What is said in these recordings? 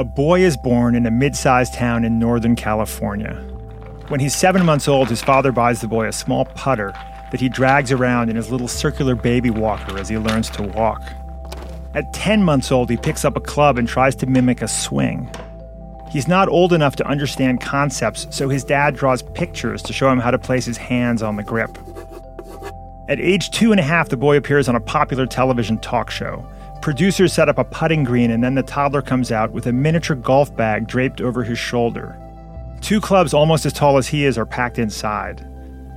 A boy is born in a mid sized town in Northern California. When he's seven months old, his father buys the boy a small putter that he drags around in his little circular baby walker as he learns to walk. At 10 months old, he picks up a club and tries to mimic a swing. He's not old enough to understand concepts, so his dad draws pictures to show him how to place his hands on the grip. At age two and a half, the boy appears on a popular television talk show. Producers set up a putting green, and then the toddler comes out with a miniature golf bag draped over his shoulder. Two clubs almost as tall as he is are packed inside.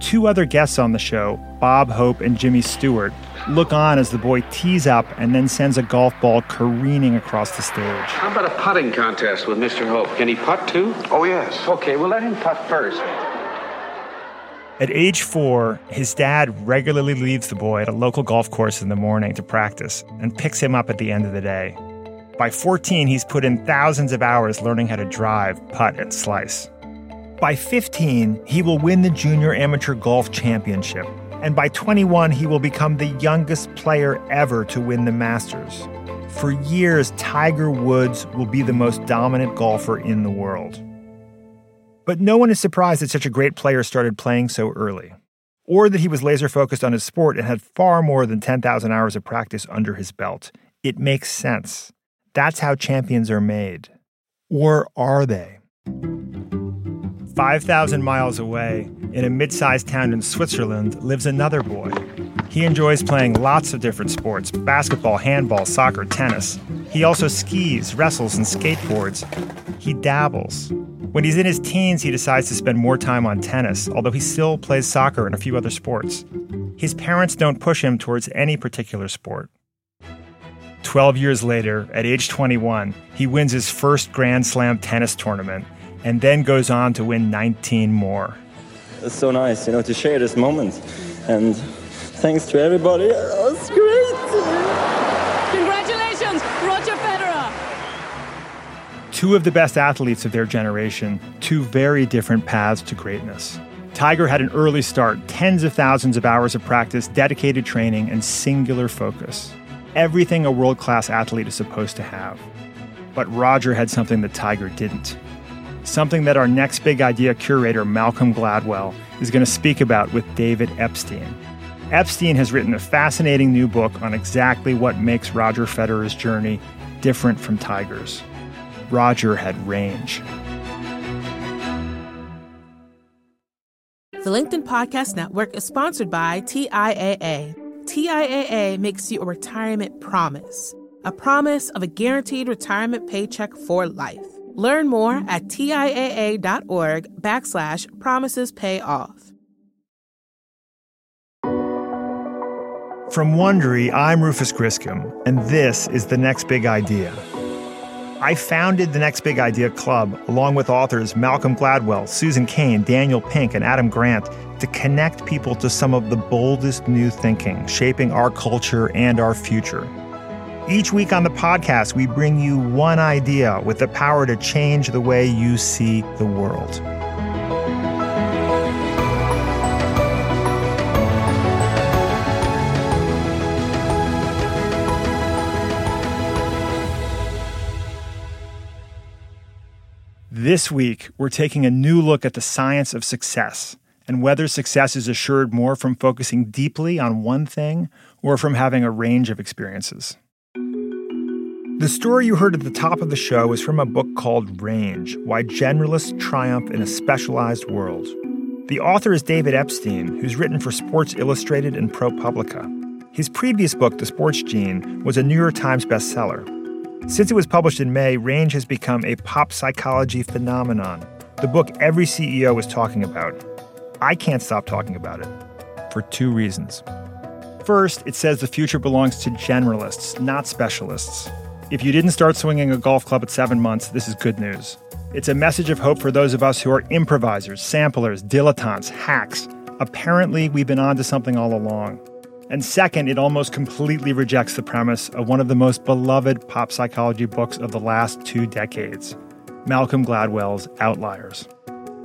Two other guests on the show, Bob Hope and Jimmy Stewart, look on as the boy tees up and then sends a golf ball careening across the stage. How about a putting contest with Mr. Hope? Can he putt too? Oh, yes. Okay, we'll let him putt first. At age four, his dad regularly leaves the boy at a local golf course in the morning to practice and picks him up at the end of the day. By 14, he's put in thousands of hours learning how to drive, putt, and slice. By 15, he will win the Junior Amateur Golf Championship. And by 21, he will become the youngest player ever to win the Masters. For years, Tiger Woods will be the most dominant golfer in the world. But no one is surprised that such a great player started playing so early, or that he was laser focused on his sport and had far more than 10,000 hours of practice under his belt. It makes sense. That's how champions are made. Or are they? 5,000 miles away, in a mid sized town in Switzerland, lives another boy. He enjoys playing lots of different sports basketball, handball, soccer, tennis. He also skis, wrestles, and skateboards. He dabbles. When he's in his teens, he decides to spend more time on tennis, although he still plays soccer and a few other sports. His parents don't push him towards any particular sport. 12 years later, at age 21, he wins his first Grand Slam tennis tournament and then goes on to win 19 more. It's so nice, you know, to share this moment. And thanks to everybody. It's great. Congratulations, Roger Federer. Two of the best athletes of their generation, two very different paths to greatness. Tiger had an early start, tens of thousands of hours of practice, dedicated training, and singular focus. Everything a world class athlete is supposed to have. But Roger had something that Tiger didn't something that our next big idea curator, Malcolm Gladwell, is going to speak about with David Epstein. Epstein has written a fascinating new book on exactly what makes Roger Federer's journey different from Tiger's. Roger had range. The LinkedIn Podcast Network is sponsored by TIAA. TIAA makes you a retirement promise, a promise of a guaranteed retirement paycheck for life. Learn more at TIAA.org backslash promises pay off. From Wondery, I'm Rufus Griscom, and this is The Next Big Idea. I founded the Next Big Idea Club along with authors Malcolm Gladwell, Susan Cain, Daniel Pink, and Adam Grant to connect people to some of the boldest new thinking shaping our culture and our future. Each week on the podcast, we bring you one idea with the power to change the way you see the world. This week, we're taking a new look at the science of success and whether success is assured more from focusing deeply on one thing or from having a range of experiences. The story you heard at the top of the show is from a book called Range Why Generalists Triumph in a Specialized World. The author is David Epstein, who's written for Sports Illustrated and ProPublica. His previous book, The Sports Gene, was a New York Times bestseller. Since it was published in May, Range has become a pop psychology phenomenon, the book every CEO is talking about. I can't stop talking about it for two reasons. First, it says the future belongs to generalists, not specialists. If you didn't start swinging a golf club at seven months, this is good news. It's a message of hope for those of us who are improvisers, samplers, dilettantes, hacks. Apparently, we've been onto something all along. And second, it almost completely rejects the premise of one of the most beloved pop psychology books of the last two decades Malcolm Gladwell's Outliers.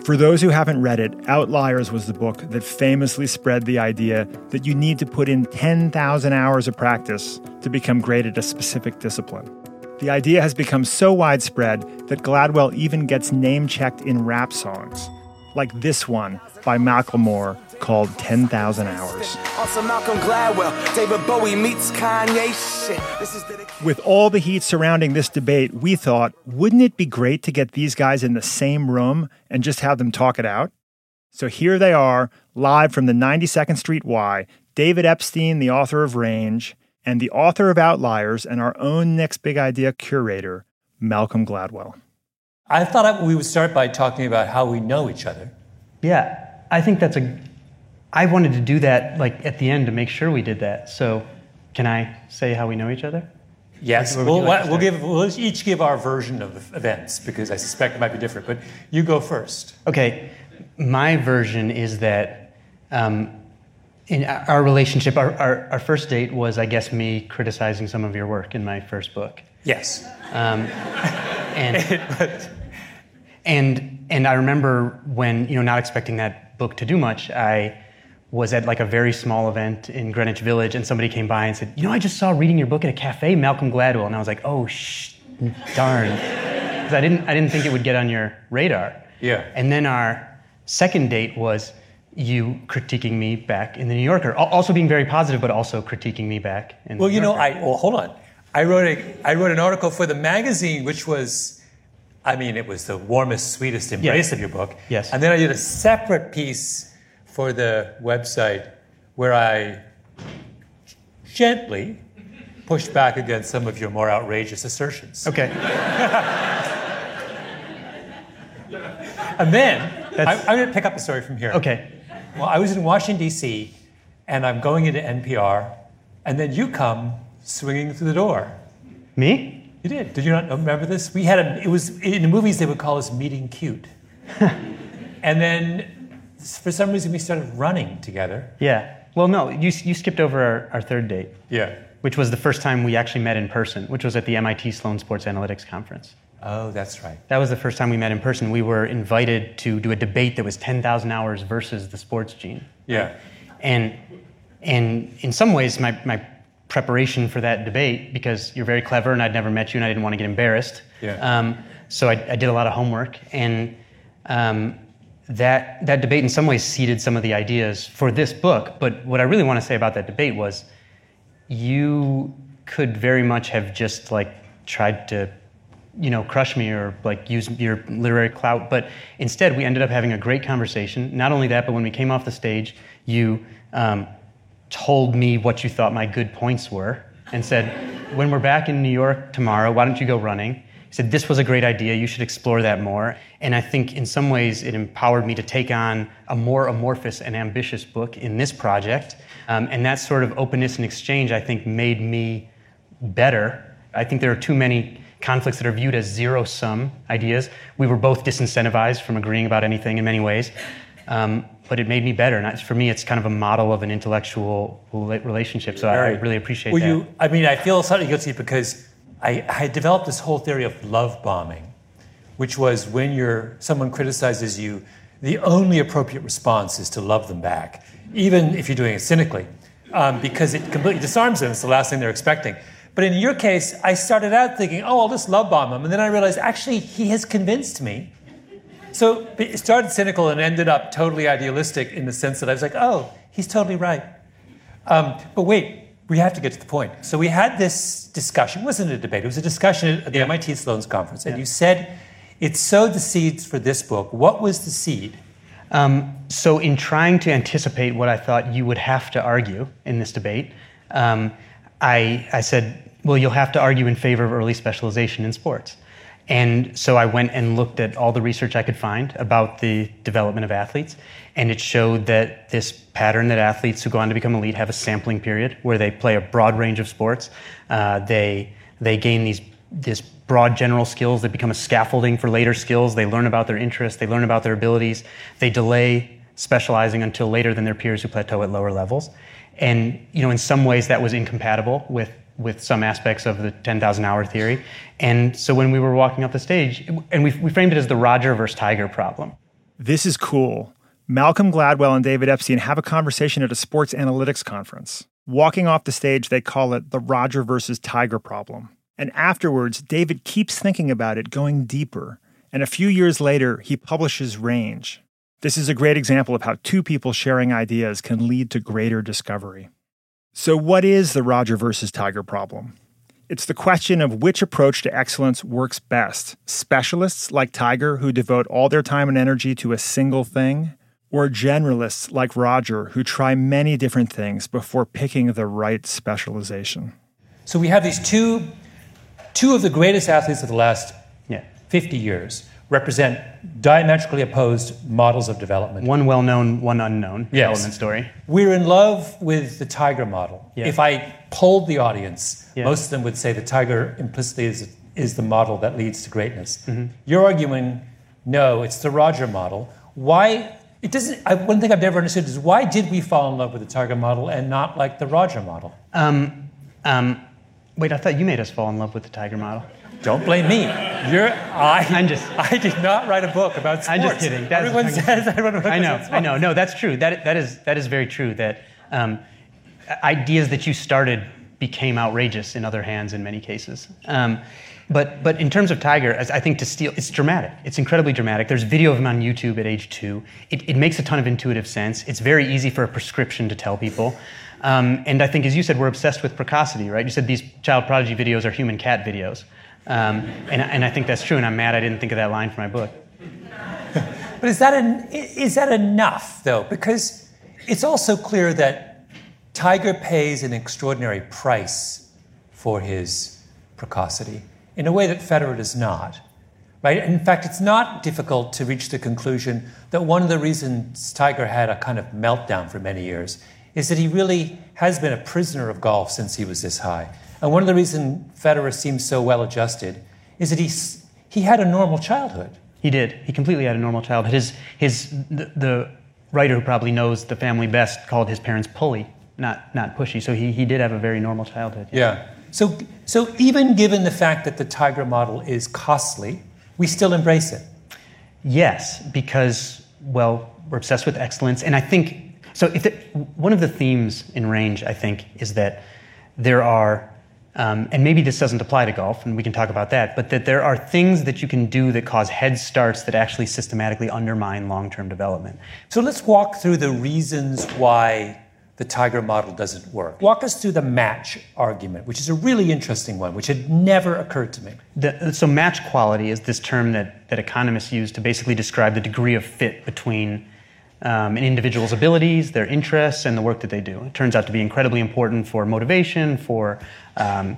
For those who haven't read it, Outliers was the book that famously spread the idea that you need to put in 10,000 hours of practice to become great at a specific discipline. The idea has become so widespread that Gladwell even gets name checked in rap songs, like this one by Macklemore called 10,000 Hours. Also, Malcolm Gladwell, David Bowie meets Kanye. Shit. This is dedicated. With all the heat surrounding this debate, we thought, wouldn't it be great to get these guys in the same room and just have them talk it out? So here they are, live from the 92nd Street Y, David Epstein, the author of Range, and the author of Outliers and our own Next Big Idea curator, Malcolm Gladwell. I thought we would start by talking about how we know each other. Yeah, I think that's a. I wanted to do that like at the end to make sure we did that. So, can I say how we know each other? Yes, we'll, like we'll give we'll each give our version of events because I suspect it might be different. But you go first. Okay, my version is that um, in our relationship, our, our, our first date was, I guess, me criticizing some of your work in my first book. Yes. Um, and, and and I remember when you know not expecting that book to do much, I was at like a very small event in Greenwich Village, and somebody came by and said, "You know, I just saw reading your book at a cafe, Malcolm Gladwell," and I was like, "Oh, sh- darn," 'Cause I didn't I didn't think it would get on your radar. Yeah. And then our second date was you critiquing me back in the New Yorker, also being very positive, but also critiquing me back. In Well, the you know, I well, hold on. I wrote a I wrote an article for the magazine, which was, I mean, it was the warmest, sweetest embrace Yeah. of your book. Yes. And then I did a separate piece for the website where I gently pushed back against some of your more outrageous assertions. okay. And then I, That's- I'm going to pick up the story from here. Okay. Well, I was in Washington, D.C., and I'm going into NPR, and then you come swinging through the door. Me? You did. Did you not remember this? We had a. It was in the movies they would call us meeting cute. and then, for some reason, we started running together. Yeah. Well, no, you, you skipped over our, our third date, Yeah. which was the first time we actually met in person, which was at the MIT Sloan Sports Analytics Conference. Oh, that's right. That was the first time we met in person. We were invited to do a debate that was 10,000 hours versus the sports gene. Yeah. And, and in some ways, my, my preparation for that debate, because you're very clever and I'd never met you and I didn't want to get embarrassed. Yeah. Um, so I, I did a lot of homework. And um, that, that debate, in some ways, seeded some of the ideas for this book. But what I really want to say about that debate was you could very much have just like tried to you know crush me or like use your literary clout. But instead we ended up having a great conversation. Not only that but when we came off the stage you um, told me what you thought my good points were and said when we're back in new york tomorrow why don't you go running he said this was a great idea you should explore that more and i think in some ways it empowered me to take on a more amorphous and ambitious book in this project um, and that sort of openness and exchange i think made me better. I think there are too many conflicts that are viewed as zero sum ideas. We were both disincentivized from agreeing about anything in many ways, um, but it made me better. And for me, it's kind of a model of an intellectual relationship. So I, I really appreciate well, that. you, I mean, I feel slightly guilty because I, I developed this whole theory of love bombing, which was when you're, someone criticizes you, the only appropriate response is to love them back, even if you're doing it cynically, um, because it completely disarms them. It's the last thing they're expecting. But in your case, I started out thinking, oh, I'll just love bomb him. And then I realized, actually, he has convinced me. So it started cynical and ended up totally idealistic in the sense that I was like, oh, he's totally right. Um, but wait, we have to get to the point. So we had this discussion. It wasn't a debate. It was a discussion at the MIT Sloan's conference. And you said it sowed the seeds for this book. What was the seed? Um, so, in trying to anticipate what I thought you would have to argue in this debate, um, I, I said, well, you'll have to argue in favor of early specialization in sports. And so I went and looked at all the research I could find about the development of athletes, and it showed that this pattern that athletes who go on to become elite have a sampling period where they play a broad range of sports. Uh, they, they gain these this broad general skills that become a scaffolding for later skills. They learn about their interests, they learn about their abilities. They delay specializing until later than their peers who plateau at lower levels. And you know, in some ways, that was incompatible with with some aspects of the 10,000 hour theory. And so when we were walking up the stage, and we, we framed it as the Roger versus Tiger problem. This is cool. Malcolm Gladwell and David Epstein have a conversation at a sports analytics conference. Walking off the stage, they call it the Roger versus Tiger problem. And afterwards, David keeps thinking about it, going deeper. And a few years later, he publishes Range. This is a great example of how two people sharing ideas can lead to greater discovery. So, what is the Roger versus Tiger problem? It's the question of which approach to excellence works best specialists like Tiger, who devote all their time and energy to a single thing, or generalists like Roger, who try many different things before picking the right specialization. So we have these two, two of the greatest athletes of the last Yeah. 50 years represent diametrically opposed models of development. One well known, one unknown Yes. development story. We're in love with the tiger model. Yeah. If I polled the audience, Yeah. most of them would say the tiger implicitly is, is the model that leads to greatness. Mm-hmm. You're arguing, no, it's the Roger model. Why? It doesn't. I, one thing I've never understood is why did we fall in love with the tiger model and not like the Roger model? Um, um, wait, I thought you made us fall in love with the tiger model. Don't blame me. You're. I. I'm just- I did not write a book about sports. I'm just kidding. That's- Everyone says I wrote a book I know. I know. No, that's true. That, that, is, that is very true. That um, ideas that you started became outrageous in other hands in many cases. Um, but, but in terms of Tiger, as I think to steal, it's dramatic. It's incredibly dramatic. There's video of him on YouTube at age two. It, it makes a ton of intuitive sense. It's very easy for a prescription to tell people. Um, and I think, as you said, we're obsessed with precocity, right? You said these child prodigy videos are human cat videos. Um, and, and I think that's true, and I'm mad I didn't think of that line for my book. But is that en- is that enough though? Because it's also clear that Tiger pays an extraordinary price for his precocity in a way that Federer does not. Right? In fact, it's not difficult to reach the conclusion that one of the reasons Tiger had a kind of meltdown for many years is that he really has been a prisoner of golf since he was this high. And one of the reasons Federer seems so well adjusted is that he's, he had a normal childhood. He did. He completely had a normal childhood. His, his, the, the writer who probably knows the family best called his parents pulley, not, not pushy. So he, he did have a very normal childhood. Yeah. So, so even given the fact that the Tiger model is costly, we still embrace it. Yes, because, well, we're obsessed with excellence. And I think, so if it, one of the themes in range, I think, is that there are, um, and maybe this doesn't apply to golf, and we can talk about that, but that there are things that you can do that cause head starts that actually systematically undermine long term development. So let's walk through the reasons why the Tiger model doesn't work. Walk us through the match argument, which is a really interesting one, which had never occurred to me. The, so match quality is this term that, that economists use to basically describe the degree of fit between um, an individual's abilities, their interests, and the work that they do. It turns out to be incredibly important for motivation, for um,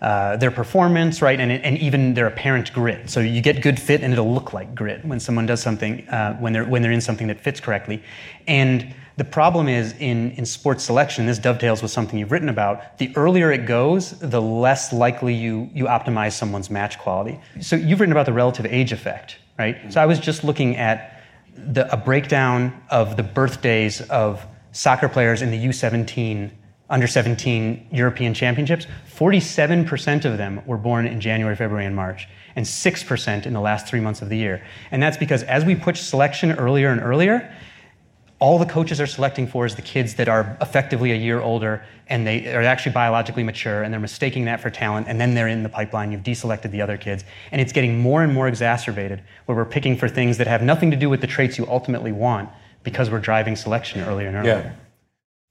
uh, their performance, right, and, and even their apparent grit. So you get good fit, and it'll look like grit when someone does something, uh, when they're when they're in something that fits correctly. And the problem is in, in sports selection, this dovetails with something you've written about. The earlier it goes, the less likely you, you optimize someone's match quality. So you've written about the relative age effect, right? So I was just looking at the, a breakdown of the birthdays of soccer players in the U17, under 17 European championships. 47% of them were born in January, February, and March, and 6% in the last three months of the year. And that's because as we push selection earlier and earlier, all the coaches are selecting for is the kids that are effectively a year older and they are actually biologically mature and they're mistaking that for talent and then they're in the pipeline you've deselected the other kids and it's getting more and more exacerbated where we're picking for things that have nothing to do with the traits you ultimately want because we're driving selection earlier and earlier yeah.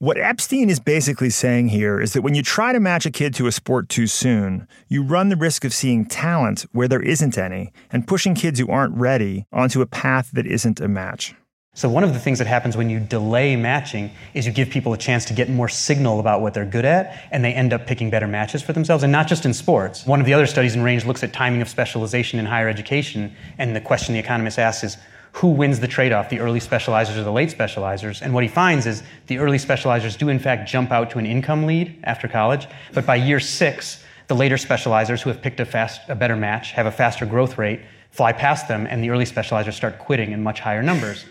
What Epstein is basically saying here is that when you try to match a kid to a sport too soon, you run the risk of seeing talent where there isn't any and pushing kids who aren't ready onto a path that isn't a match. So one of the things that happens when you delay matching is you give people a chance to get more signal about what they're good at, and they end up picking better matches for themselves, and not just in sports. One of the other studies in range looks at timing of specialization in higher education, and the question the economist asks is, who wins the trade-off, the early specializers or the late specializers? And what he finds is the early specializers do in fact jump out to an income lead after college, but by year six, the later specializers who have picked a, fast, a better match, have a faster growth rate, fly past them, and the early specializers start quitting in much higher numbers.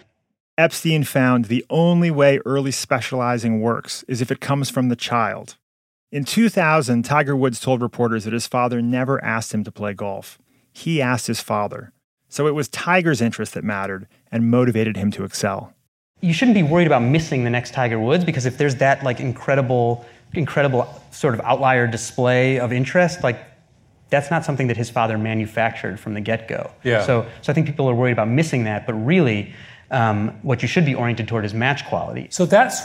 Epstein found the only way early specializing works is if it comes from the child. In 2000, Tiger Woods told reporters that his father never asked him to play golf. He asked his father. So it was Tiger's interest that mattered and motivated him to excel. You shouldn't be worried about missing the next Tiger Woods because if there's that like incredible incredible sort of outlier display of interest, like That's not something that his father manufactured from the get go. Yeah. So, so I think people are worried about missing that, but really, um, what you should be oriented toward is match quality. So that's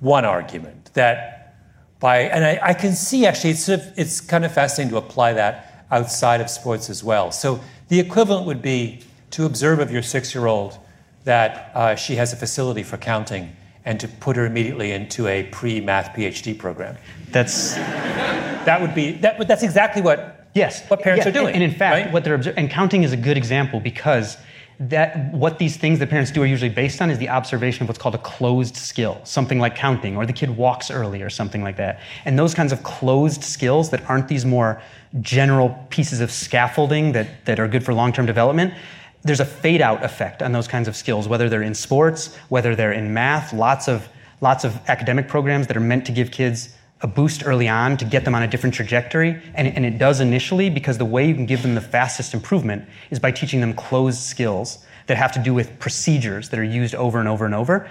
one argument that by, and I, I can see actually, it's, sort of, it's kind of fascinating to apply that outside of sports as well. So the equivalent would be to observe of your six year old that uh, she has a facility for counting and to put her immediately into a pre math PhD program. That's That would be, that, but that's exactly what, Yes. what parents are doing. And, and in fact, right? what they're observing, and counting is a good example because that what these things that parents do are usually based on is the observation of what's called a closed skill, something like counting, or the kid walks early, or something like that. And those kinds of closed skills that aren't these more general pieces of scaffolding that, that are good for long-term development. There's a fade out effect on those kinds of skills, whether they're in sports, whether they're in math, lots of lots of academic programs that are meant to give kids a boost early on to get them on a different trajectory. And, and it does initially because the way you can give them the fastest improvement is by teaching them closed skills that have to do with procedures that are used over and over and over.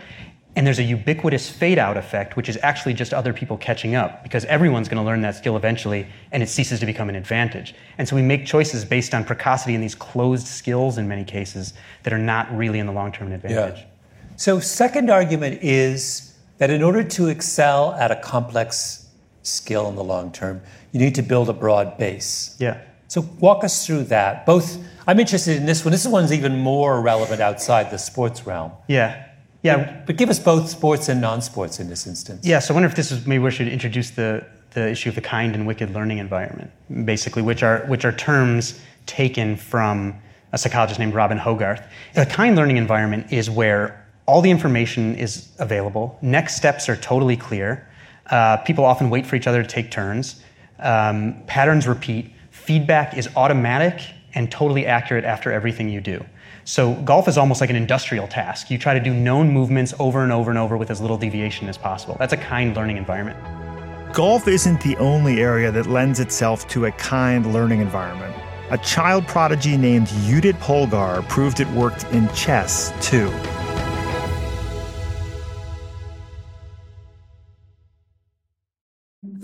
And there's a ubiquitous fade out effect, which is actually just other people catching up because everyone's going to learn that skill eventually and it ceases to become an advantage. And so we make choices based on precocity in these closed skills in many cases that are not really in the long term an advantage. So, second argument is that in order to excel at a complex skill in the long term, you need to build a broad base. Yeah. So, walk us through that. Both, I'm interested in this one. This one's even more relevant outside the sports realm. Yeah. Yeah. But give us both sports and non sports in this instance. Yeah, so I wonder if this is maybe we should introduce the, the issue of the kind and wicked learning environment, basically, which are, which are terms taken from a psychologist named Robin Hogarth. A kind learning environment is where all the information is available, next steps are totally clear, uh, people often wait for each other to take turns, um, patterns repeat, feedback is automatic and totally accurate after everything you do. So golf is almost like an industrial task. You try to do known movements over and over and over with as little deviation as possible. That's a kind learning environment. Golf isn't the only area that lends itself to a kind learning environment. A child prodigy named Judith Polgar proved it worked in chess, too.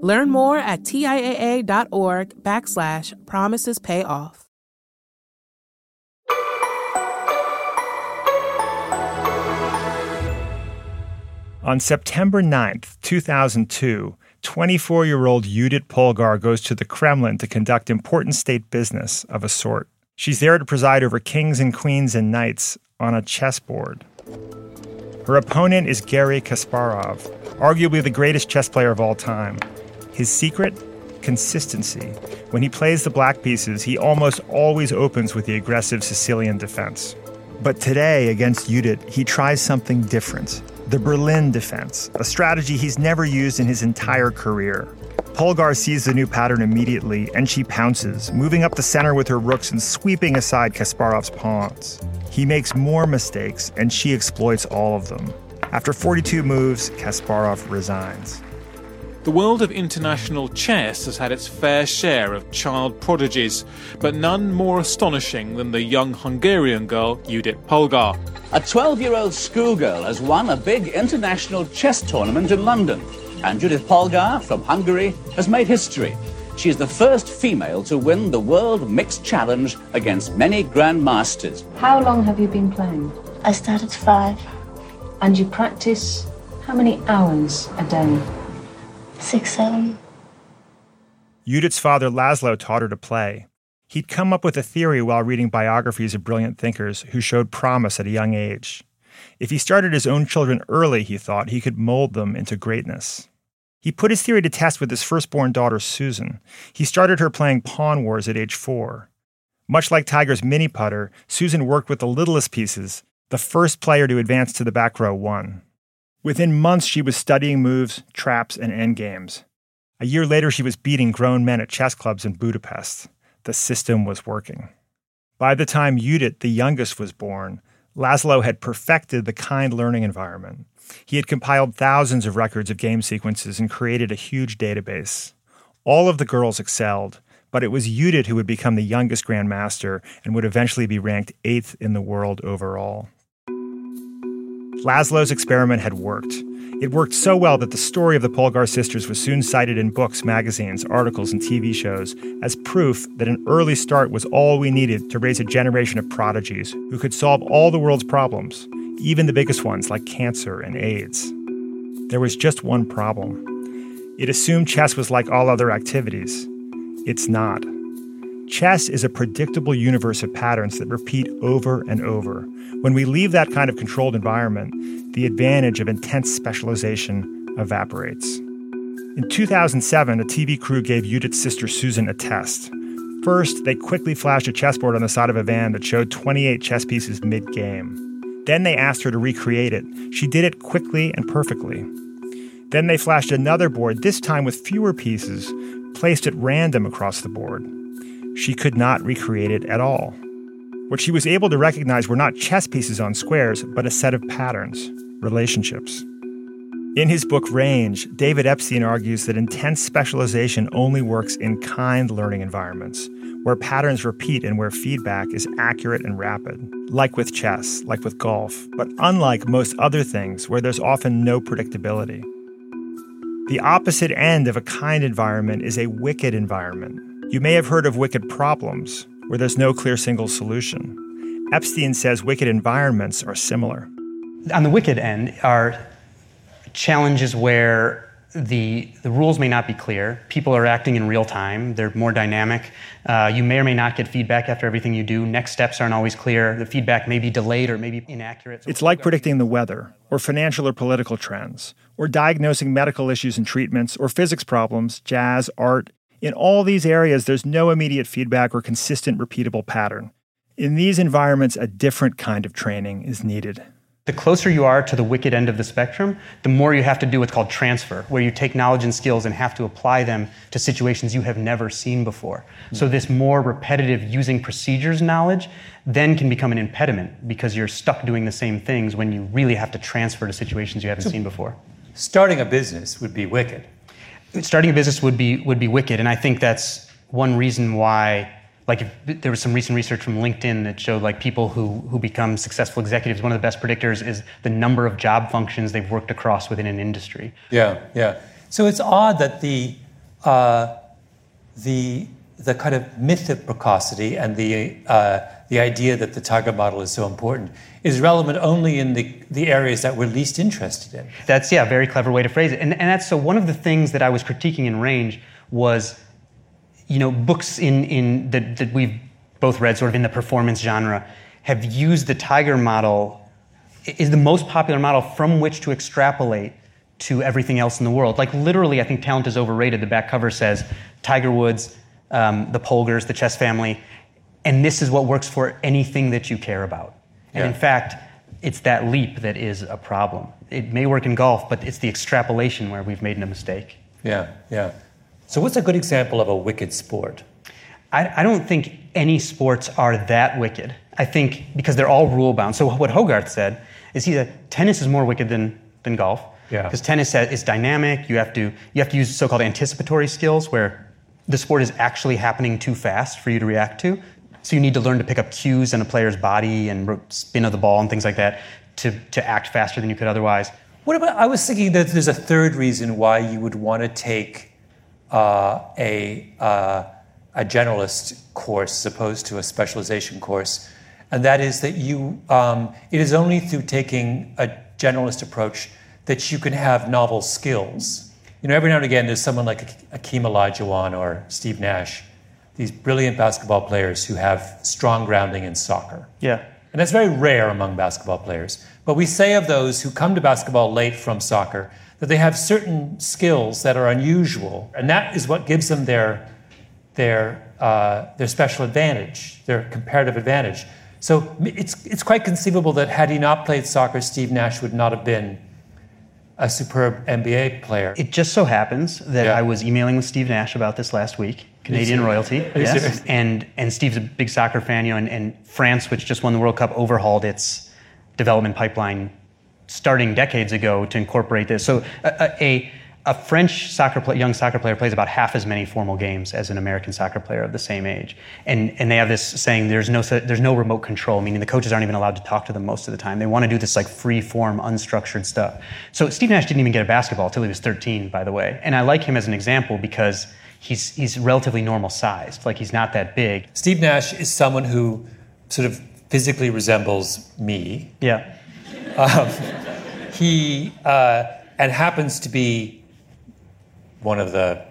Learn more at TIAA.org backslash promises pay off. On September 9th, 2002, 24 year old Judith Polgar goes to the Kremlin to conduct important state business of a sort. She's there to preside over kings and queens and knights on a chessboard. Her opponent is Garry Kasparov, arguably the greatest chess player of all time. His secret? Consistency. When he plays the black pieces, he almost always opens with the aggressive Sicilian defense. But today, against Judith, he tries something different the Berlin defense, a strategy he's never used in his entire career. Polgar sees the new pattern immediately, and she pounces, moving up the center with her rooks and sweeping aside Kasparov's pawns. He makes more mistakes, and she exploits all of them. After 42 moves, Kasparov resigns. The world of international chess has had its fair share of child prodigies, but none more astonishing than the young Hungarian girl Judith Polgar. A 12 year old schoolgirl has won a big international chess tournament in London, and Judith Polgar from Hungary has made history. She is the first female to win the World Mixed Challenge against many grandmasters. How long have you been playing? I started five. And you practice how many hours a day? Six, seven. Judith's father Laszlo taught her to play. He'd come up with a theory while reading biographies of brilliant thinkers who showed promise at a young age. If he started his own children early, he thought, he could mold them into greatness. He put his theory to test with his firstborn daughter, Susan. He started her playing Pawn Wars at age four. Much like Tiger's mini putter, Susan worked with the littlest pieces. The first player to advance to the back row won. Within months, she was studying moves, traps, and endgames. A year later, she was beating grown men at chess clubs in Budapest. The system was working. By the time Judith, the youngest, was born, Laszlo had perfected the kind learning environment. He had compiled thousands of records of game sequences and created a huge database. All of the girls excelled, but it was Judith who would become the youngest grandmaster and would eventually be ranked eighth in the world overall. Laszlo's experiment had worked. It worked so well that the story of the Polgar sisters was soon cited in books, magazines, articles, and TV shows as proof that an early start was all we needed to raise a generation of prodigies who could solve all the world's problems, even the biggest ones like cancer and AIDS. There was just one problem. It assumed chess was like all other activities. It's not. Chess is a predictable universe of patterns that repeat over and over. When we leave that kind of controlled environment, the advantage of intense specialization evaporates. In 2007, a TV crew gave Judith's sister Susan a test. First, they quickly flashed a chessboard on the side of a van that showed 28 chess pieces mid game. Then they asked her to recreate it. She did it quickly and perfectly. Then they flashed another board, this time with fewer pieces, placed at random across the board she could not recreate it at all. What she was able to recognize were not chess pieces on squares, but a set of patterns, relationships. In his book Range, David Epstein argues that intense specialization only works in kind learning environments, where patterns repeat and where feedback is accurate and rapid, like with chess, like with golf, but unlike most other things where there's often no predictability. The opposite end of a kind environment is a wicked environment, you may have heard of wicked problems, where there's no clear single solution. Epstein says wicked environments are similar. On the wicked end are challenges where the, the rules may not be clear. People are acting in real time. They're more dynamic. Uh, you may or may not get feedback after everything you do. Next steps aren't always clear. The feedback may be delayed or maybe inaccurate. So it's like predicting the weather, or financial or political trends, or diagnosing medical issues and treatments, or physics problems, jazz, art, in all these areas, there's no immediate feedback or consistent repeatable pattern. In these environments, a different kind of training is needed. The closer you are to the wicked end of the spectrum, the more you have to do what's called transfer, where you take knowledge and skills and have to apply them to situations you have never seen before. Mm-hmm. So, this more repetitive using procedures knowledge then can become an impediment because you're stuck doing the same things when you really have to transfer to situations you haven't so, seen before. Starting a business would be wicked starting a business would be would be wicked, and I think that's one reason why. Like if, there was some recent research from LinkedIn that showed like people who who become successful executives, one of the best predictors is the number of job functions they've worked across within an industry. Yeah, yeah. So it's odd that the uh, the the kind of myth of precocity and the uh, the idea that the Tiger model is so important is relevant only in the, the areas that we're least interested in. That's, yeah, a very clever way to phrase it. And, and that's so one of the things that I was critiquing in Range was, you know, books in, in that, that we've both read sort of in the performance genre have used the Tiger model is the most popular model from which to extrapolate to everything else in the world. Like literally, I think talent is overrated. The back cover says Tiger Woods, um, the Polgars, the chess family, and this is what works for anything that you care about. And yeah. in fact, it's that leap that is a problem. It may work in golf, but it's the extrapolation where we've made a mistake. Yeah, yeah. So, what's a good example of a wicked sport? I, I don't think any sports are that wicked. I think because they're all rule bound. So, what Hogarth said is he said tennis is more wicked than, than golf. Yeah. Because tennis is dynamic. You have to you have to use so-called anticipatory skills where the sport is actually happening too fast for you to react to. So you need to learn to pick up cues in a player's body and spin of the ball and things like that to, to act faster than you could otherwise. What about? I was thinking that there's a third reason why you would want to take uh, a uh, a generalist course as opposed to a specialization course, and that is that you um, it is only through taking a generalist approach that you can have novel skills. You know, every now and again, there's someone like Akeem Olajuwon or Steve Nash these brilliant basketball players who have strong grounding in soccer. Yeah. And that's very rare among basketball players. But we say of those who come to basketball late from soccer that they have certain skills that are unusual, and that is what gives them their their uh, their special advantage, their comparative advantage. So it's it's quite conceivable that had he not played soccer, Steve Nash would not have been a superb NBA player. It just so happens that Yeah. I was emailing with Steve Nash about this last week. Canadian royalty, yes. And and Steve's a big soccer fan, you know, and, and France, which just won the World Cup, overhauled its development pipeline starting decades ago to incorporate this. So a, a, a French soccer play, young soccer player plays about half as many formal games as an American soccer player of the same age, and and they have this saying there's no there's no remote control, meaning the coaches aren't even allowed to talk to them most of the time. They want to do this like free form, unstructured stuff. So Steve Nash didn't even get a basketball until he was 13, by the way, and I like him as an example because he's he's relatively normal sized, like he's not that big. Steve Nash is someone who sort of physically resembles me. Yeah. Um, he uh, and happens to be one of the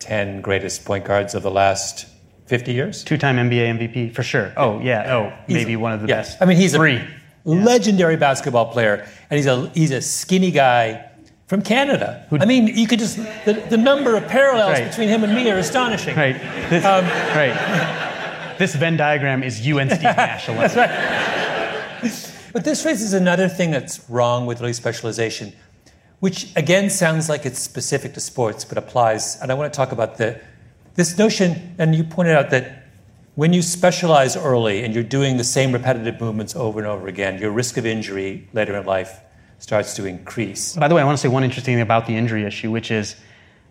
10 greatest point guards of the last 50 years. Two-time NBA MVP for sure. Oh yeah. Oh, He's- maybe one of the yes. best. I mean, he's three. a legendary basketball player, and he's a he's a skinny guy from Canada. Who, I mean, you could just the, the number of parallels Right. between him and me are astonishing. Right. This, Um, right. This Venn diagram is you and Steve Nash alone. That's right. But this raises another thing that's wrong with early specialization, which again sounds like it's specific to sports, but applies. And I want to talk about the this notion. And you pointed out that when you specialize early and you're doing the same repetitive movements over and over again, your risk of injury later in life starts to increase. By the way, I want to say one interesting thing about the injury issue, which is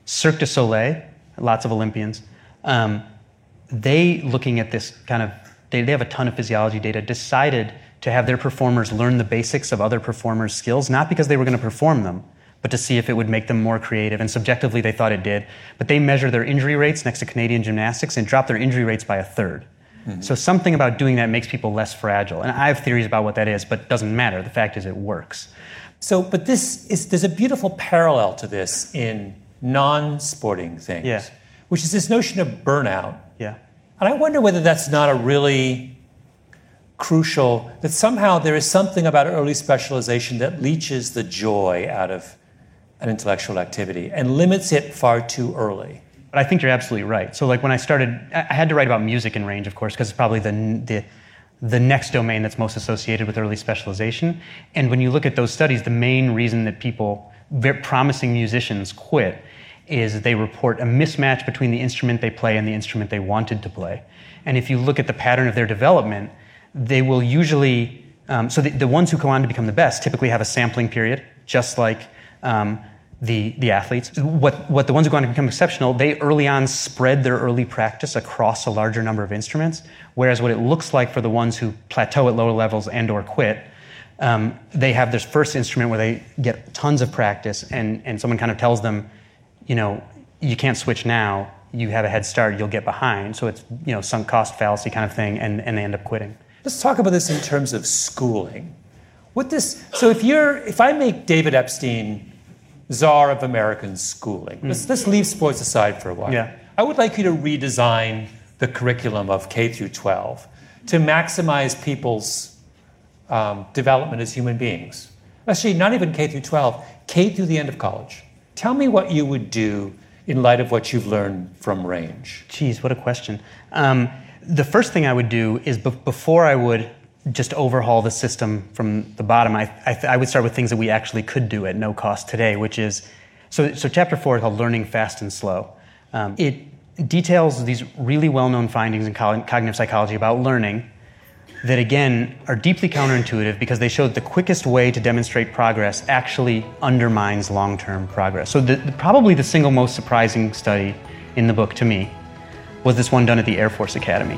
Cirque du Soleil, lots of Olympians, um, they, looking at this kind of, they, they have a ton of physiology data, decided to have their performers learn the basics of other performers' skills, not because they were going to perform them, but to see if it would make them more creative. And subjectively, they thought it did. But they measure their injury rates next to Canadian gymnastics and drop their injury rates by a 3rd mm-hmm. So something about doing that makes people less fragile. And I have theories about what that is, but it doesn't matter. The fact is, it works. So, but this is there's a beautiful parallel to this in non-sporting things, Yeah. which is this notion of burnout. Yeah. And I wonder whether that's not a really crucial, that somehow there is something about early specialization that leaches the joy out of an intellectual activity and limits it far too early. But I think you're absolutely right. So, like when I started, I had to write about music and range, of course, because it's probably the, the the next domain that's most associated with early specialization. And when you look at those studies, the main reason that people, promising musicians, quit is they report a mismatch between the instrument they play and the instrument they wanted to play. And if you look at the pattern of their development, they will usually, um, so the, the ones who go on to become the best typically have a sampling period, just like um, the, the athletes. What, what the ones who go on to become exceptional, they early on spread their early practice across a larger number of instruments, whereas what it looks like for the ones who plateau at lower levels and or quit, um, they have this first instrument where they get tons of practice and, and someone kind of tells them, you know, you can't switch now, you have a head start, you'll get behind. So it's, you know, sunk cost fallacy kind of thing, and, and they end up quitting. Let's talk about this in terms of schooling. What this, so if you're, if I make David Epstein czar of American schooling, let's, let's leave sports aside for a while. Yeah. I would like you to redesign the curriculum of K through 12 to maximize people's um, development as human beings. Actually, not even K through 12, K through the end of college. Tell me what you would do in light of what you've learned from range. Geez, what a question. Um, the first thing I would do is be- before I would just overhaul the system from the bottom, I, I, th- I would start with things that we actually could do at no cost today, which is so, so chapter four is called Learning Fast and Slow. Um, it details these really well known findings in co- cognitive psychology about learning that again are deeply counterintuitive because they show the quickest way to demonstrate progress actually undermines long-term progress. So the, the- probably the single most surprising study in the book to me was this one done at the Air Force Academy.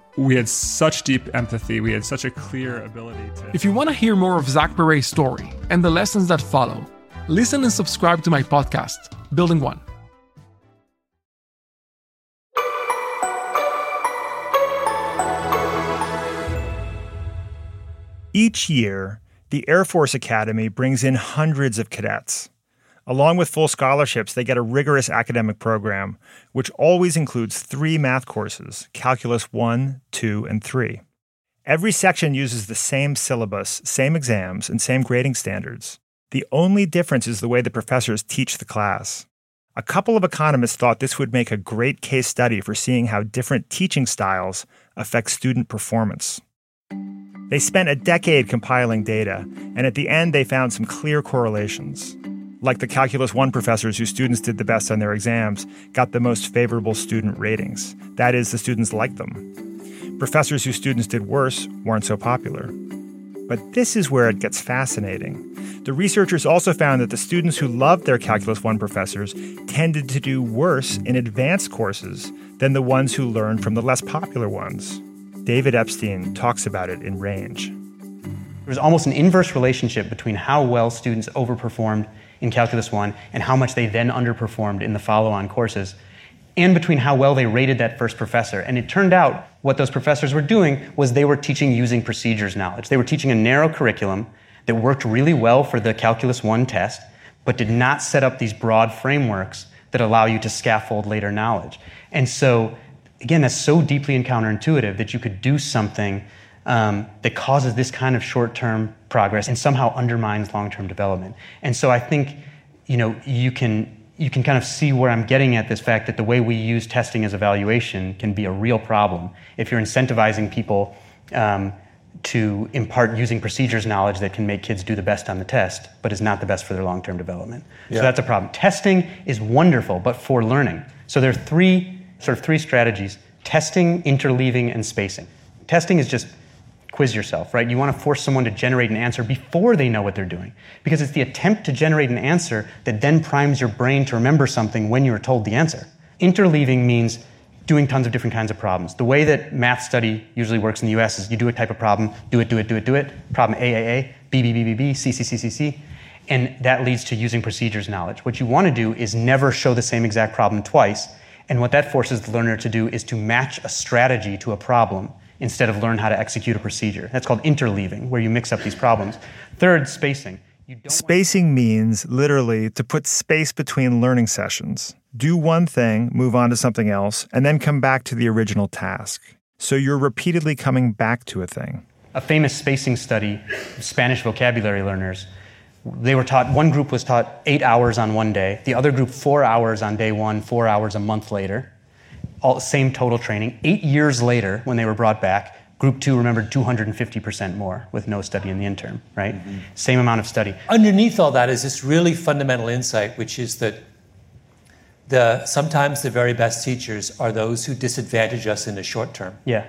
we had such deep empathy. We had such a clear ability to. If you want to hear more of Zach Perret's story and the lessons that follow, listen and subscribe to my podcast, Building One. Each year, the Air Force Academy brings in hundreds of cadets. Along with full scholarships, they get a rigorous academic program, which always includes three math courses Calculus 1, 2, and 3. Every section uses the same syllabus, same exams, and same grading standards. The only difference is the way the professors teach the class. A couple of economists thought this would make a great case study for seeing how different teaching styles affect student performance. They spent a decade compiling data, and at the end, they found some clear correlations like the Calculus 1 professors whose students did the best on their exams, got the most favorable student ratings. That is, the students liked them. Professors whose students did worse weren't so popular. But this is where it gets fascinating. The researchers also found that the students who loved their Calculus 1 professors tended to do worse in advanced courses than the ones who learned from the less popular ones. David Epstein talks about it in Range. There was almost an inverse relationship between how well students overperformed in Calculus 1 and how much they then underperformed in the follow on courses, and between how well they rated that first professor. And it turned out what those professors were doing was they were teaching using procedures knowledge. They were teaching a narrow curriculum that worked really well for the Calculus 1 test, but did not set up these broad frameworks that allow you to scaffold later knowledge. And so, again, that's so deeply counterintuitive that you could do something um, that causes this kind of short term progress and somehow undermines long term development. And so I think you know, you can, you can kind of see where I'm getting at this fact that the way we use testing as evaluation can be a real problem if you're incentivizing people um, to impart using procedures knowledge that can make kids do the best on the test, but is not the best for their long term development. Yeah. So that's a problem. Testing is wonderful, but for learning. So there are three, sort of three strategies testing, interleaving, and spacing. Testing is just quiz yourself, right? You want to force someone to generate an answer before they know what they're doing. Because it's the attempt to generate an answer that then primes your brain to remember something when you're told the answer. Interleaving means doing tons of different kinds of problems. The way that math study usually works in the US is you do a type of problem, do it, do it, do it, do it, problem A, A, A, B, B, B, B, B, C, C, C, C, C, and that leads to using procedures knowledge. What you want to do is never show the same exact problem twice, and what that forces the learner to do is to match a strategy to a problem instead of learn how to execute a procedure. That's called interleaving, where you mix up these problems. Third, spacing. Spacing means literally to put space between learning sessions. Do one thing, move on to something else, and then come back to the original task. So you're repeatedly coming back to a thing. A famous spacing study, of Spanish vocabulary learners, they were taught, one group was taught eight hours on one day, the other group four hours on day one, four hours a month later all same total training. Eight years later, when they were brought back, Group two remembered 250% more with no study in the interim, right? Mm-hmm. Same amount of study. Underneath all that is this really fundamental insight, which is that the, sometimes the very best teachers are those who disadvantage us in the short term. Yeah,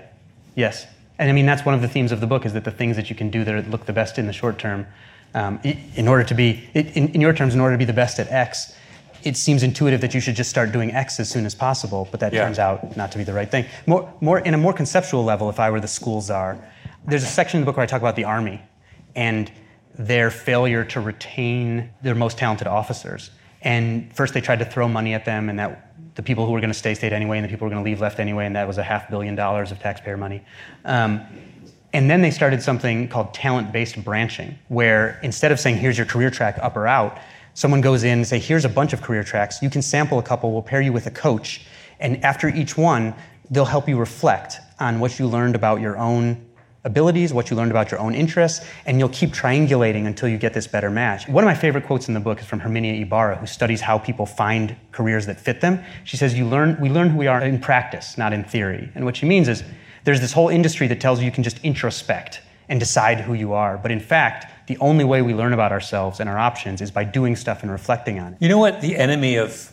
yes. And I mean, that's one of the themes of the book is that the things that you can do that look the best in the short term, um, in order to be, in, in your terms, in order to be the best at X, it seems intuitive that you should just start doing X as soon as possible, but that yeah. turns out not to be the right thing. More, more in a more conceptual level, if I were the school czar, there's a section in the book where I talk about the army and their failure to retain their most talented officers. And first, they tried to throw money at them, and that the people who were going to stay stayed anyway, and the people who were going to leave left anyway, and that was a half billion dollars of taxpayer money. Um, and then they started something called talent based branching, where instead of saying, here's your career track up or out, someone goes in and say, here's a bunch of career tracks. You can sample a couple. We'll pair you with a coach. And after each one, they'll help you reflect on what you learned about your own abilities, what you learned about your own interests, and you'll keep triangulating until you get this better match. One of my favorite quotes in the book is from Herminia Ibarra, who studies how people find careers that fit them. She says, you learn, we learn who we are in practice, not in theory. And what she means is, There's this whole industry that tells you you can just introspect and decide who you are. But in fact, the only way we learn about ourselves and our options is by doing stuff and reflecting on it. You know what the enemy of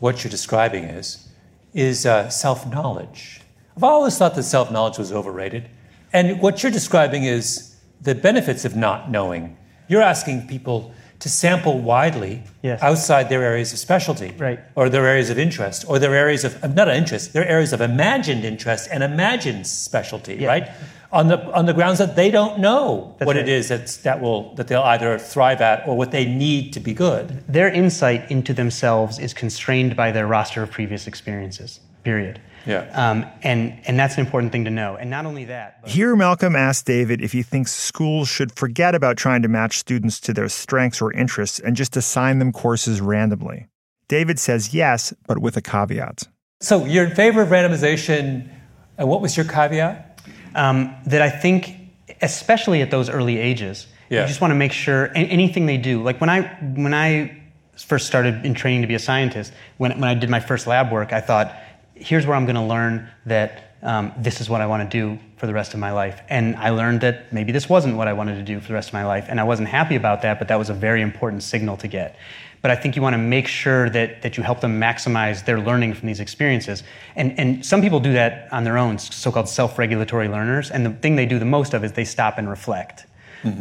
what you're describing is? Is uh, self knowledge. I've always thought that self knowledge was overrated. And what you're describing is the benefits of not knowing. You're asking people to sample widely Yes. outside their areas of specialty Right. or their areas of interest or their areas of not interest their areas of imagined interest and imagined specialty right on the on the grounds that they don't know That's what right. it is that's, that will that they'll either thrive at or what they need to be good Their insight into themselves is constrained by their roster of previous experiences, period. Yeah. Um, and, and that's an important thing to know. And not only that, but Here, Malcolm asked David if he thinks schools should forget about trying to match students to their strengths or interests and just assign them courses randomly. David says yes, but with a caveat. so you're in favor of randomization and what was your caveat um, that I think, especially at those early ages, Yeah. you just want to make sure anything they do. Like when I when I first started in training to be a scientist, when when I did my first lab work, I thought, here's where I'm going to learn that um, this is what I want to do for the rest of my life. And I learned that maybe this wasn't what I wanted to do for the rest of my life, and I wasn't happy about that. But that was a very important signal to get. But I think you want to make sure that, that you help them maximize their learning from these experiences. And, and some people do that on their own, so called self regulatory learners. And the thing they do the most of is they stop and reflect.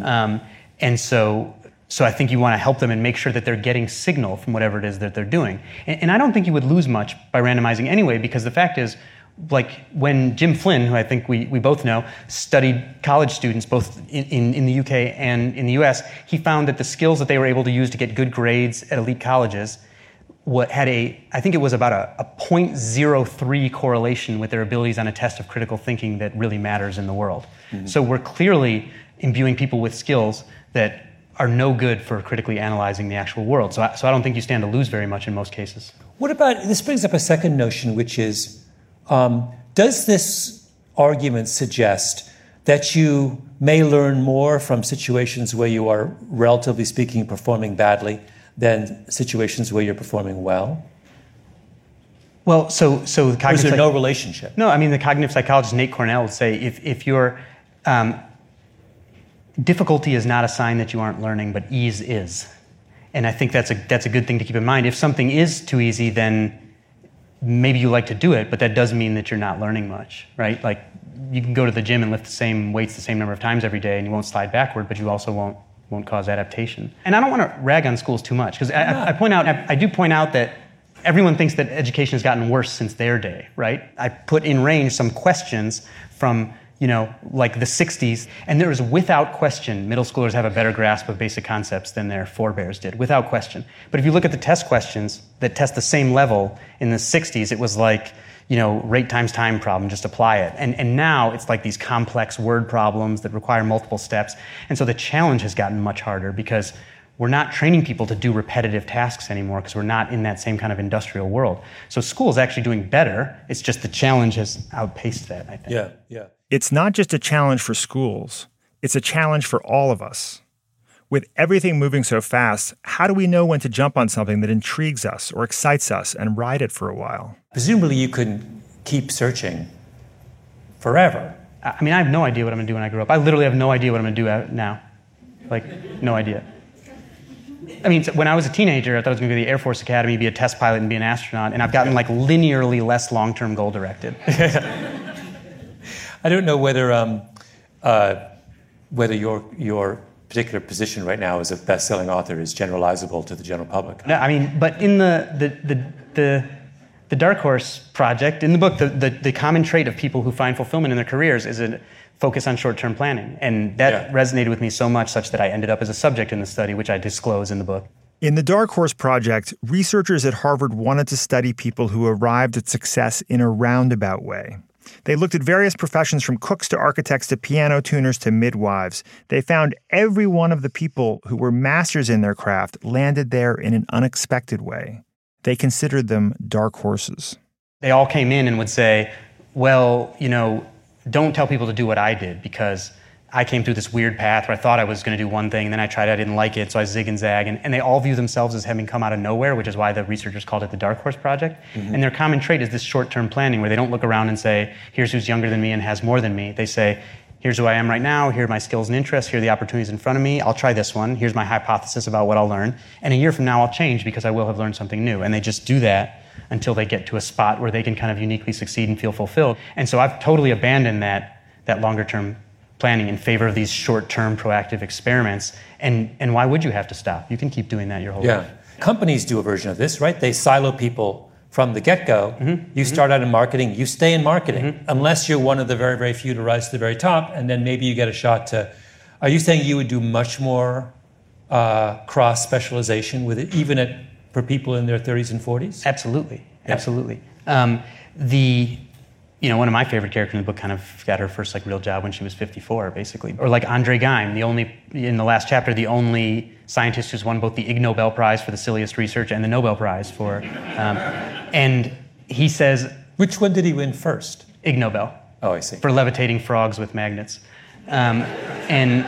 Um, and so, so I think you want to help them and make sure that they're getting signal from whatever it is that they're doing. And, and I don't think you would lose much by randomizing anyway, because the fact is, like when Jim Flynn, who I think we, we both know, studied college students both in, in, in the UK and in the US, he found that the skills that they were able to use to get good grades at elite colleges what had a, I think it was about a, a 0.03 correlation with their abilities on a test of critical thinking that really matters in the world. Mm-hmm. So we're clearly imbuing people with skills that are no good for critically analyzing the actual world. So I, so I don't think you stand to lose very much in most cases. What about this brings up a second notion, which is um, does this argument suggest that you may learn more from situations where you are, relatively speaking, performing badly than situations where you're performing well? Well, so so the Or is cognitive there no relationship? No, I mean the cognitive psychologist Nate Kornell would say if if your um, difficulty is not a sign that you aren't learning, but ease is, and I think that's a that's a good thing to keep in mind. If something is too easy, then maybe you like to do it, but that doesn't mean that you're not learning much, right? Like you can go to the gym and lift the same weights the same number of times every day, and you won't slide backward, but you also won't won't cause adaptation. And I don't want to rag on schools too much because I, I, I point out I, I do point out that everyone thinks that education has gotten worse since their day, right? I put in range some questions from you know, like the 60s, and there is without question, middle schoolers have a better grasp of basic concepts than their forebears did, without question. But if you look at the test questions that test the same level in the 60s, it was like, you know, rate times time problem, just apply it. And, and now it's like these complex word problems that require multiple steps. And so the challenge has gotten much harder because we're not training people to do repetitive tasks anymore because we're not in that same kind of industrial world. So school is actually doing better. It's just the challenge has outpaced that, I think. Yeah, yeah. It's not just a challenge for schools, it's a challenge for all of us. With everything moving so fast, how do we know when to jump on something that intrigues us or excites us and ride it for a while? Presumably, you can keep searching forever. I mean, I have no idea what I'm going to do when I grow up. I literally have no idea what I'm going to do now. Like, no idea. I mean, when I was a teenager, I thought I was going to go to the Air Force Academy, be a test pilot, and be an astronaut. And I've gotten like linearly less long term goal directed. I don't know whether um, uh, whether your your particular position right now as a best-selling author is generalizable to the general public. No, I mean, but in the the the the, the Dark Horse project, in the book, the, the, the common trait of people who find fulfillment in their careers is a focus on short-term planning, and that Yeah. resonated with me so much, such that I ended up as a subject in the study, which I disclose in the book. In the Dark Horse Project, researchers at Harvard wanted to study people who arrived at success in a roundabout way. They looked at various professions from cooks to architects to piano tuners to midwives. They found every one of the people who were masters in their craft landed there in an unexpected way. They considered them dark horses. they all came in and would say, well, you know, don't tell people to do what I did because I came through this weird path where I thought I was going to do one thing, and then I tried, it, I didn't like it, so I zig and zag. And, and they all view themselves as having come out of nowhere, which is why the researchers called it the Dark Horse Project. Mhm. And their common trait is this short term planning where they don't look around and say, here's who's younger than me and has more than me. They say, here's who I am right now, here are my skills and interests, here are the opportunities in front of me, I'll try this one, here's my hypothesis about what I'll learn. And a year from now, I'll change because I will have learned something new. And they just do that until they get to a spot where they can kind of uniquely succeed and feel fulfilled. And so I've totally abandoned that, that longer term planning in favor of these short term proactive experiments. And, and why would you have to stop? You can keep doing that your whole Yeah. life. Companies do a version of this, right? They silo people from the get go. Mm-hmm. You start out in marketing, you stay in marketing, unless you're one of the very, very few to rise to the very top, and then maybe you get a shot to. Are you saying you would do much more uh, cross specialization with it, even at, for people in their 30s and 40s? Absolutely. Absolutely. Um, the, you know, one of my favorite characters in the book kind of got her first like real job when she was 54, basically. Or like Andre Geim, the only in the last chapter, the only scientist who's won both the Ig Nobel Prize for the silliest research and the Nobel Prize for, um, and he says, which one did he win first? Ig Nobel. Oh, I see. For levitating frogs with magnets, um, and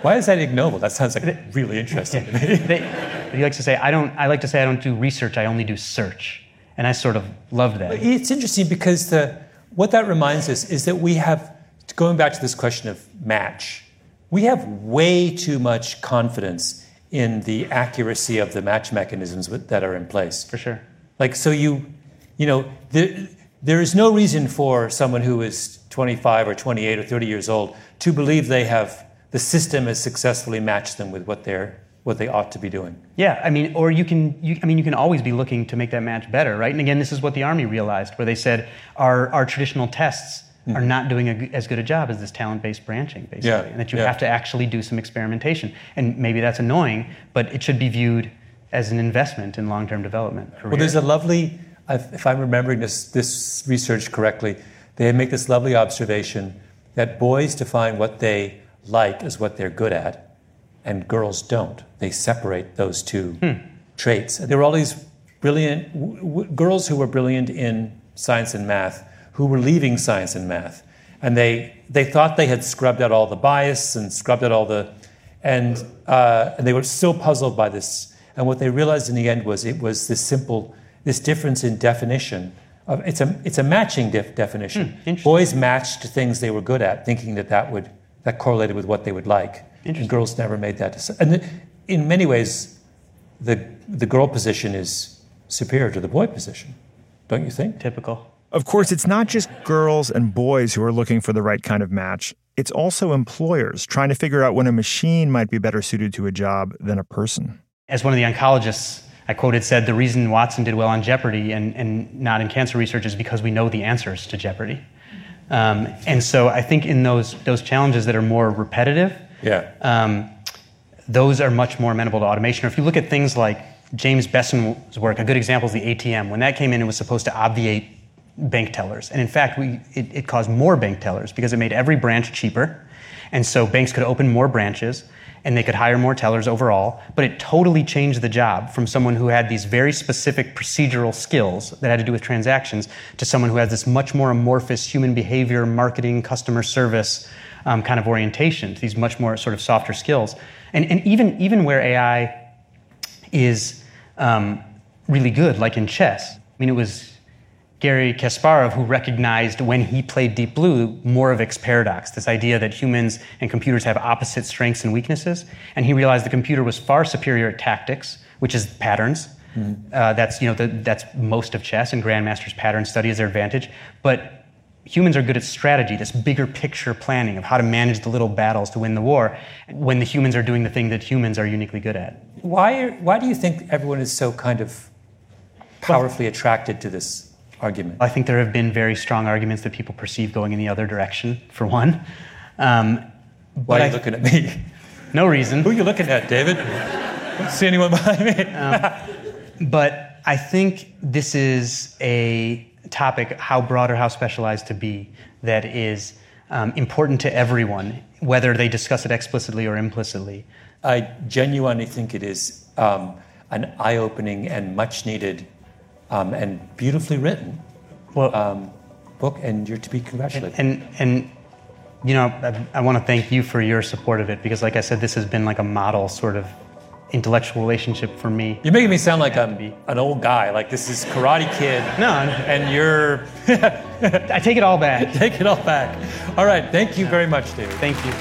why is that ignoble? That sounds like really interesting to me. they, he likes to say, I don't. I like to say I don't do research. I only do search, and I sort of love that. It's interesting because the, what that reminds us is that we have, going back to this question of match, we have way too much confidence in the accuracy of the match mechanisms that are in place. For sure. Like, so you, you know, there, there is no reason for someone who is 25 or 28 or 30 years old to believe they have, the system has successfully matched them with what they're, what they ought to be doing. Yeah, I mean, or you can, you, I mean, you can always be looking to make that match better, right? And again, this is what the Army realized, where they said our, our traditional tests are mm-hmm. not doing a as good a job as this talent-based branching, basically, Yeah, and that you yeah. have to actually do some experimentation. And maybe that's annoying, but it should be viewed as an investment in long-term development. Well, there's a lovely, if if I'm remembering this, this research correctly, they make this lovely observation that boys define what they like as what they're good at, and girls don't. They separate those two traits. There were all these brilliant w- w- girls who were brilliant in science and math who were leaving science and math. And they, they thought they had scrubbed out all the bias and scrubbed out all the, and, uh, and they were so puzzled by this. And what they realized in the end was it was this simple, this difference in definition. Of, it's, a, it's a matching def- definition. Boys matched things they were good at, thinking that that would that correlated with what they would like. And girls never made that decision. And in many ways, the the girl position is superior to the boy position, don't you think? Typical. Of course, it's not just girls and boys who are looking for the right kind of match. It's also employers trying to figure out when a machine might be better suited to a job than a person. As one of the oncologists I quoted said, the reason Watson did well on Jeopardy and, and not in cancer research is because we know the answers to Jeopardy. Um, and so I think in those, those challenges that are more repetitive, Yeah. um, those are much more amenable to automation. Or if you look at things like James Bessen's work, a good example is the ATM. When that came in, it was supposed to obviate bank tellers. And in fact, we, it, it caused more bank tellers because it made every branch cheaper. And so banks could open more branches and they could hire more tellers overall. But it totally changed the job from someone who had these very specific procedural skills that had to do with transactions to someone who has this much more amorphous human behavior, marketing, customer service um, kind of orientation, to these much more sort of softer skills. And, and even, even where AI is um, really good, like in chess. I mean, it was Garry Kasparov who recognized when he played Deep Blue Moravec's paradox, this idea that humans and computers have opposite strengths and weaknesses. And he realized the computer was far superior at tactics, which is patterns. Uh, that's you know the, that's most of chess, and grandmasters pattern study is their advantage. But humans are good at strategy, this bigger picture planning of how to manage the little battles to win the war. When the humans are doing the thing that humans are uniquely good at. Why, why do you think everyone is so kind of powerfully attracted to this argument? I think there have been very strong arguments that people perceive going in the other direction, for one. Um, Why are I- you looking at me? No reason. Who are you looking at, David? See anyone behind me. But I think this is a topic, how broad or how specialized to be, that is um, important to everyone, whether they discuss it explicitly or implicitly. I genuinely think it is um, an eye opening and much needed um, and beautifully written well, um, book, and you're to be congratulated. And, and you know, I, I want to thank you for your support of it because, like I said, this has been like a model sort of intellectual relationship for me. You're making me sound like I'm an old guy. Like this is Karate Kid. No, and you're. I take it all back. take it all back. All right. Thank you very much, David. Thank you.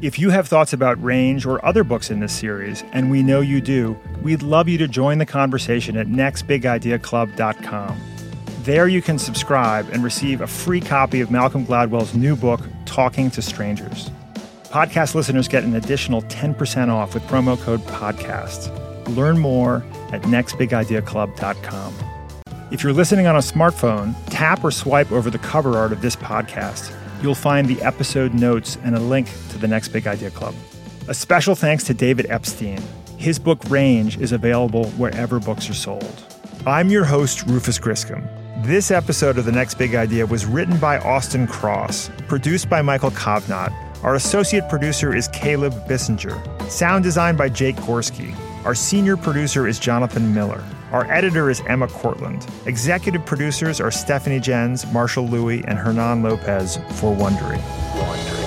If you have thoughts about Range or other books in this series, and we know you do, we'd love you to join the conversation at nextbigideaclub.com. There you can subscribe and receive a free copy of Malcolm Gladwell's new book, Talking to Strangers. Podcast listeners get an additional 10% off with promo code PODCAST. Learn more at nextbigideaclub.com. If you're listening on a smartphone, tap or swipe over the cover art of this podcast you'll find the episode notes and a link to the Next Big Idea Club. A special thanks to David Epstein. His book Range is available wherever books are sold. I'm your host, Rufus Griscom. This episode of The Next Big Idea was written by Austin Cross, produced by Michael Kovnat. Our associate producer is Caleb Bissinger. Sound design by Jake Gorski. Our senior producer is Jonathan Miller. Our editor is Emma Cortland. Executive producers are Stephanie Jens, Marshall Lewy, and Hernan Lopez for Wondery.